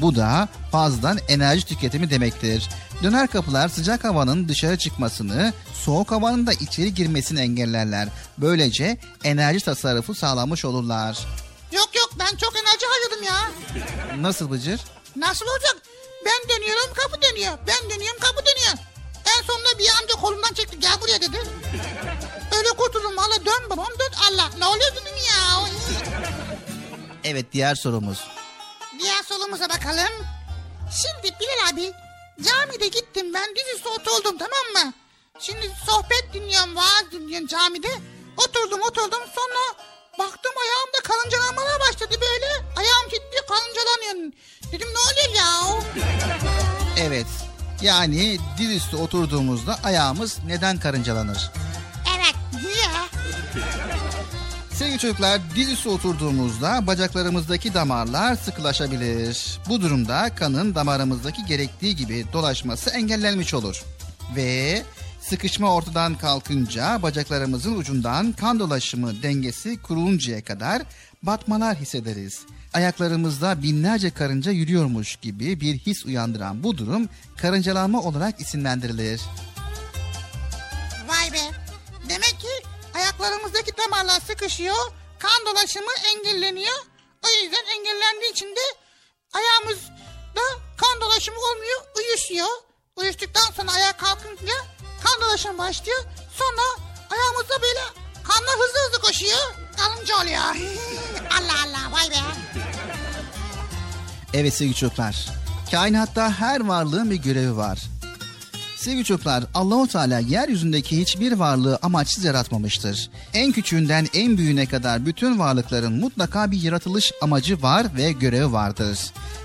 Bu da fazladan enerji tüketimi demektir. Döner kapılar sıcak havanın dışarı çıkmasını, soğuk havanın da içeri girmesini engellerler. Böylece enerji tasarrufu sağlamış olurlar. Yok yok ben çok enerji harcadım ya. Nasıl Bıcır? Nasıl olacak? Ben dönüyorum kapı dönüyor. Ben dönüyorum kapı dönüyor. En sonunda bir amca kolumdan çekti gel buraya dedi. Öyle kurtuldum valla dön babam dön Allah ne oluyor dedim ya. Evet diğer sorumuz. Diğer solumuza bakalım. Şimdi Bilal abi camide gittim ben dizüstü oturdum tamam mı? Şimdi sohbet dinliyorum vaaz dinliyorum camide. Oturdum oturdum sonra baktım ayağımda karıncalanmalar başladı böyle. Ayağım ciddi karıncalanıyor. Dedim ne oluyor ya? Evet yani dizüstü oturduğumuzda ayağımız neden karıncalanır? Evet? Sevgili çocuklar dizüstü oturduğumuzda bacaklarımızdaki damarlar sıkılaşabilir. Bu durumda kanın damarımızdaki gerektiği gibi dolaşması engellenmiş olur. Ve sıkışma ortadan kalkınca bacaklarımızın ucundan kan dolaşımı dengesi kuruluncaya kadar batmalar hissederiz. Ayaklarımızda binlerce karınca yürüyormuş gibi bir his uyandıran bu durum karıncalanma olarak isimlendirilir. Vay be. Demek ki ayaklarımızdaki damarlar sıkışıyor. Kan dolaşımı engelleniyor. O yüzden engellendiği için de ayağımızda kan dolaşımı olmuyor. Uyuşuyor. Uyuştuktan sonra ayağa kalkınca kan dolaşımı başlıyor. Sonra ayağımızda böyle kanlar hızlı hızlı koşuyor. Kalınca oluyor. Allah Allah vay be. Evet sevgili çocuklar. Kainatta her varlığın bir görevi var. Sevgili çocuklar, Allahu Teala yeryüzündeki hiçbir varlığı amaçsız yaratmamıştır. En küçüğünden en büyüğüne kadar bütün varlıkların mutlaka bir yaratılış amacı var ve görevi vardır.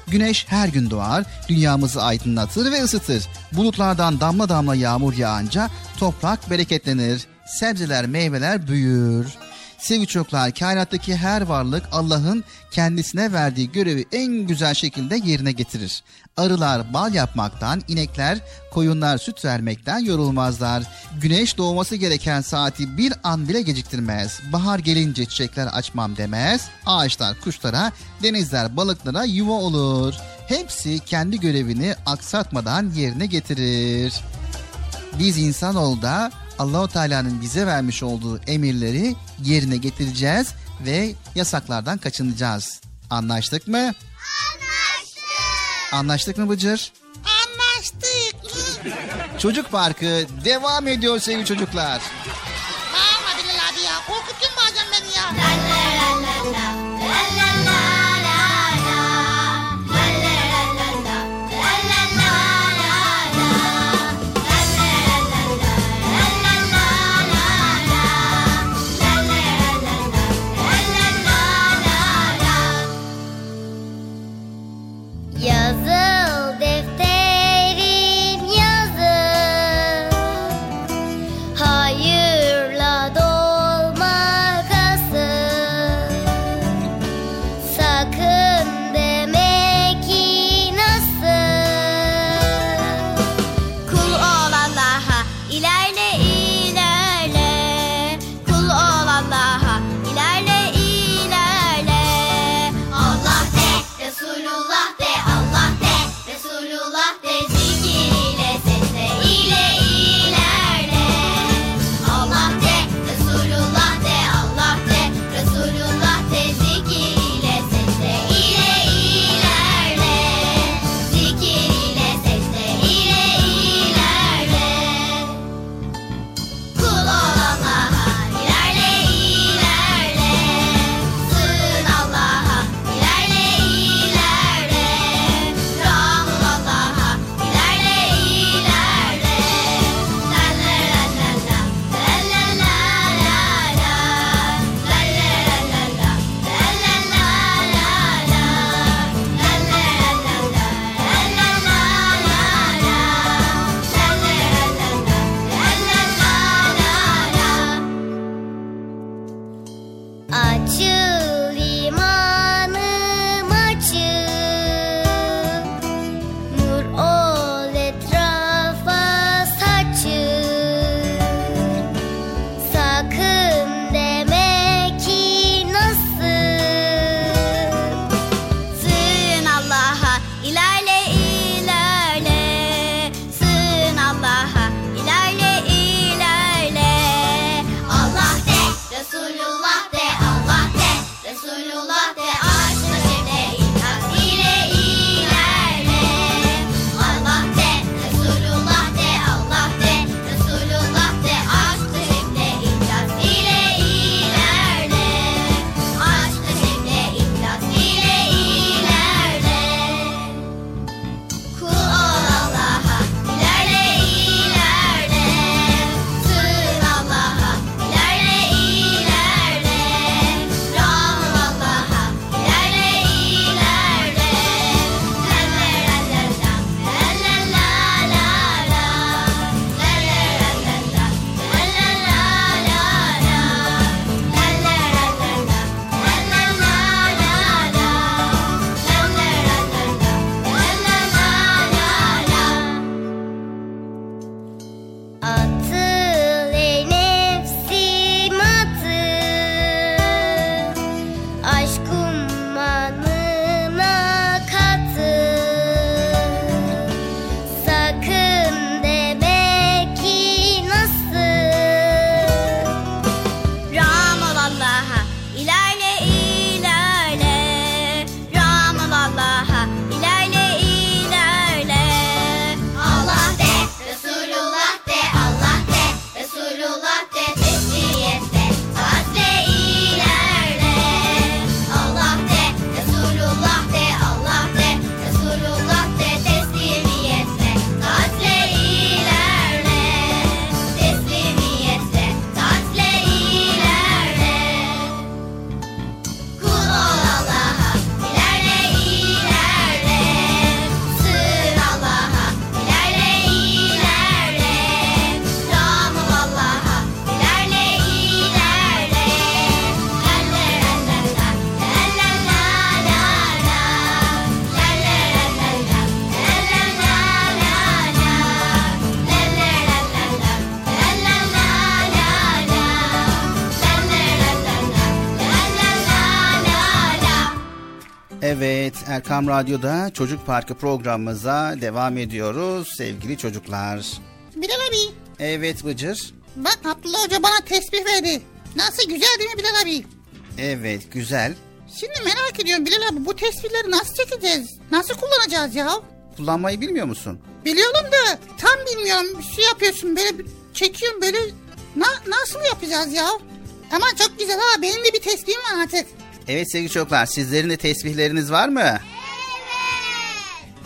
Güneş her gün doğar, dünyamızı aydınlatır ve ısıtır. Bulutlardan damla damla yağmur yağınca toprak bereketlenir, sebzeler, meyveler büyür. Sevgili çocuklar, kainattaki her varlık Allah'ın kendisine verdiği görevi en güzel şekilde yerine getirir. Arılar bal yapmaktan, inekler, koyunlar süt vermekten yorulmazlar. Güneş doğması gereken saati bir an bile geciktirmez. Bahar gelince çiçekler açmam demez. Ağaçlar kuşlara, denizler balıklara yuva olur. Hepsi kendi görevini aksatmadan yerine getirir. Biz insanoğlu da Allahu Teala'nın bize vermiş olduğu emirleri yerine getireceğiz ve yasaklardan kaçınacağız. Anlaştık mı? Anlaştık. Anlaştık mı Bıcır? Anlaştık. Çocuk Parkı devam ediyor sevgili çocuklar. Erkam Radyo'da Çocuk Parkı programımıza devam ediyoruz sevgili çocuklar. Bilal abi Evet Bıcır. bak Abdullah Hoca bana tesbih verdi. Nasıl güzel değil mi Bilal abi? Evet güzel. Şimdi merak ediyorum Bilal abi bu tesbihleri nasıl çekeceğiz? Nasıl kullanacağız ya? Kullanmayı bilmiyor musun? Biliyorum da tam bilmiyorum. Bir şey yapıyorsun böyle çekiyorum böyle. Na, nasıl yapacağız ya? Ama çok güzel ha benim de bir tesbihim var artık. Evet sevgili çocuklar sizlerin de tesbihleriniz var mı? Evet.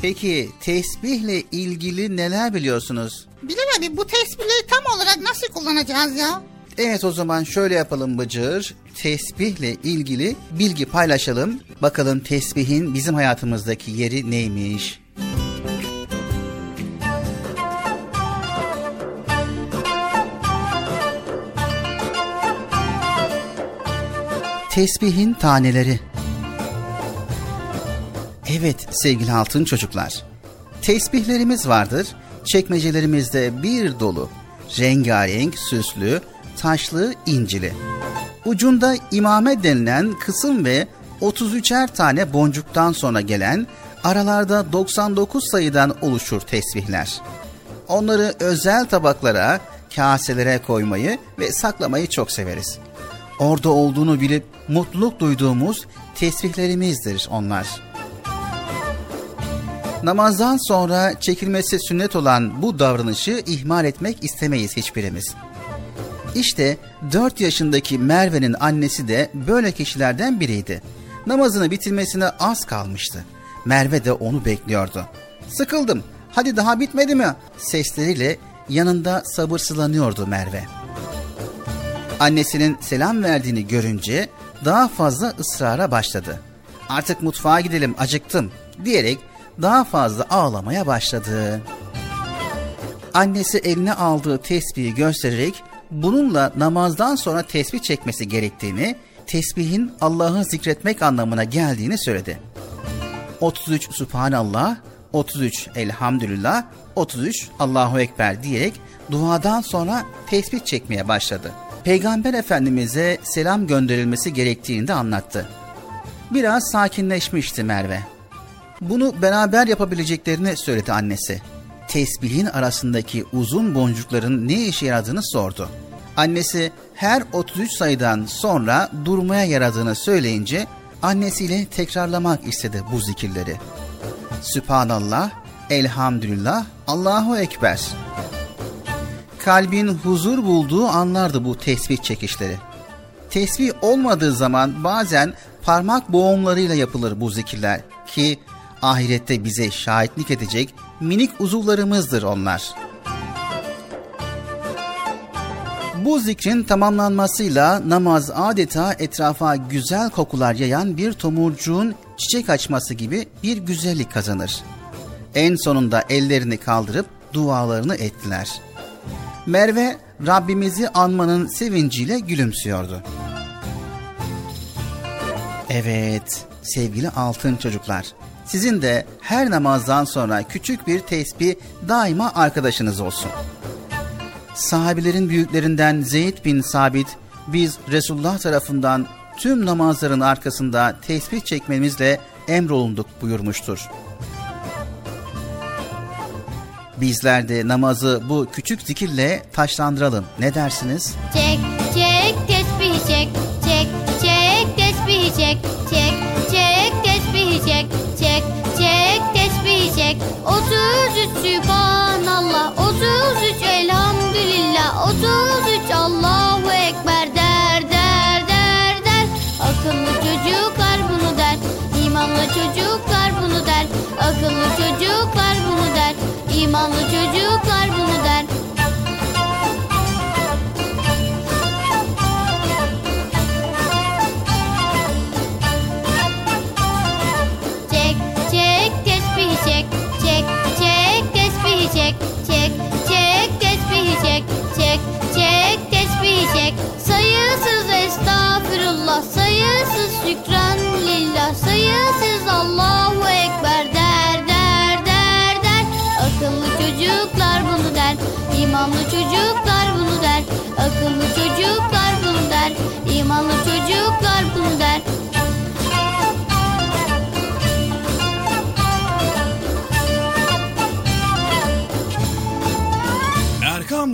Peki tesbihle ilgili neler biliyorsunuz? Bilal abi bu tesbihleri tam olarak nasıl kullanacağız ya? Evet o zaman şöyle yapalım Bıcır. Tesbihle ilgili bilgi paylaşalım. Bakalım tesbihin bizim hayatımızdaki yeri neymiş? Tesbihin taneleri. Evet sevgili altın çocuklar. Tesbihlerimiz vardır. Çekmecelerimizde bir dolu. Rengarenk, süslü, taşlı, incili. Ucunda imame denilen kısım ve 33'er tane boncuktan sonra gelen aralarda 99 sayıdan oluşur tesbihler. Onları özel tabaklara, kaselere koymayı ve saklamayı çok severiz. Orada olduğunu bilip mutluluk duyduğumuz tesbihlerimizdir onlar. Namazdan sonra çekilmesi sünnet olan bu davranışı ihmal etmek istemeyiz hiçbirimiz. İşte 4 yaşındaki Merve'nin annesi de böyle kişilerden biriydi. Namazını bitirmesine az kalmıştı. Merve de onu bekliyordu. Sıkıldım, hadi daha bitmedi mi? Sesleriyle yanında sabırsızlanıyordu Merve. Annesinin selam verdiğini görünce daha fazla ısrara başladı. Artık mutfağa gidelim acıktım diyerek daha fazla ağlamaya başladı. Annesi eline aldığı tesbihi göstererek bununla namazdan sonra tesbih çekmesi gerektiğini, tesbihin Allah'ı zikretmek anlamına geldiğini söyledi. 33 Subhanallah, 33 Elhamdülillah, 33 Allahu Ekber diyerek duadan sonra tesbih çekmeye başladı. Peygamber Efendimiz'e selam gönderilmesi gerektiğini de anlattı. Biraz sakinleşmişti Merve. Bunu beraber yapabileceklerini söyledi annesi. Tesbihin arasındaki uzun boncukların ne işe yaradığını sordu. Annesi her 33 sayıdan sonra durmaya yaradığını söyleyince annesiyle tekrarlamak istedi bu zikirleri. Sübhanallah, Elhamdülillah, Allahu Ekber. Kalbin huzur bulduğu anlardı bu tesbih çekişleri. Tesbih olmadığı zaman bazen parmak boğumlarıyla yapılır bu zikirler ki ahirette bize şahitlik edecek minik uzuvlarımızdır onlar. Bu zikrin tamamlanmasıyla namaz adeta etrafa güzel kokular yayan bir tomurcuğun çiçek açması gibi bir güzellik kazanır. En sonunda ellerini kaldırıp dualarını ettiler. Merve Rabbimizi anmanın sevinciyle gülümsüyordu. Evet, sevgili altın çocuklar. Sizin de her namazdan sonra küçük bir tesbih daima arkadaşınız olsun. Sahabilerin büyüklerinden Zeyd bin Sabit, biz Resulullah tarafından tüm namazların arkasında tesbih çekmemizle emrolunduk buyurmuştur. Bizler de namazı bu küçük zikirle taşlandıralım. Ne dersiniz? Çek çek tesbih çek. Çek çek tesbih çek. Çek çek tesbih çek. Çek çek tesbih çek. 33 Sübhanallah. 33 Elhamdülillah. 33 İmanlı çocuklar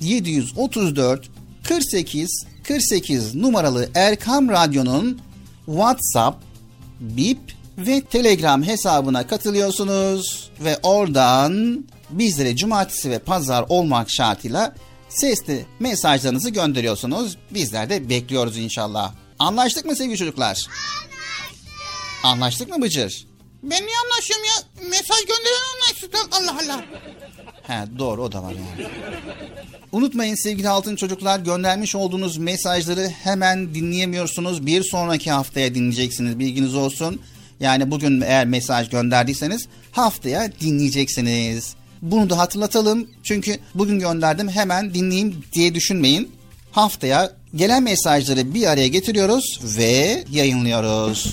734 48 48 numaralı Erkam Radyo'nun WhatsApp, Bip ve Telegram hesabına katılıyorsunuz ve oradan bizlere cumartesi ve pazar olmak şartıyla sesli mesajlarınızı gönderiyorsunuz. Bizler de bekliyoruz inşallah. Anlaştık mı sevgili çocuklar? Anlaştık. Anlaştık mı Bıcır? Ben niye anlaşıyorum ya? Mesaj gönderen anlaşsın. Allah Allah. He doğru o da var yani. Unutmayın sevgili altın çocuklar göndermiş olduğunuz mesajları hemen dinleyemiyorsunuz. Bir sonraki haftaya dinleyeceksiniz bilginiz olsun. Yani bugün eğer mesaj gönderdiyseniz haftaya dinleyeceksiniz. Bunu da hatırlatalım. Çünkü bugün gönderdim hemen dinleyeyim diye düşünmeyin. Haftaya gelen mesajları bir araya getiriyoruz ve yayınlıyoruz.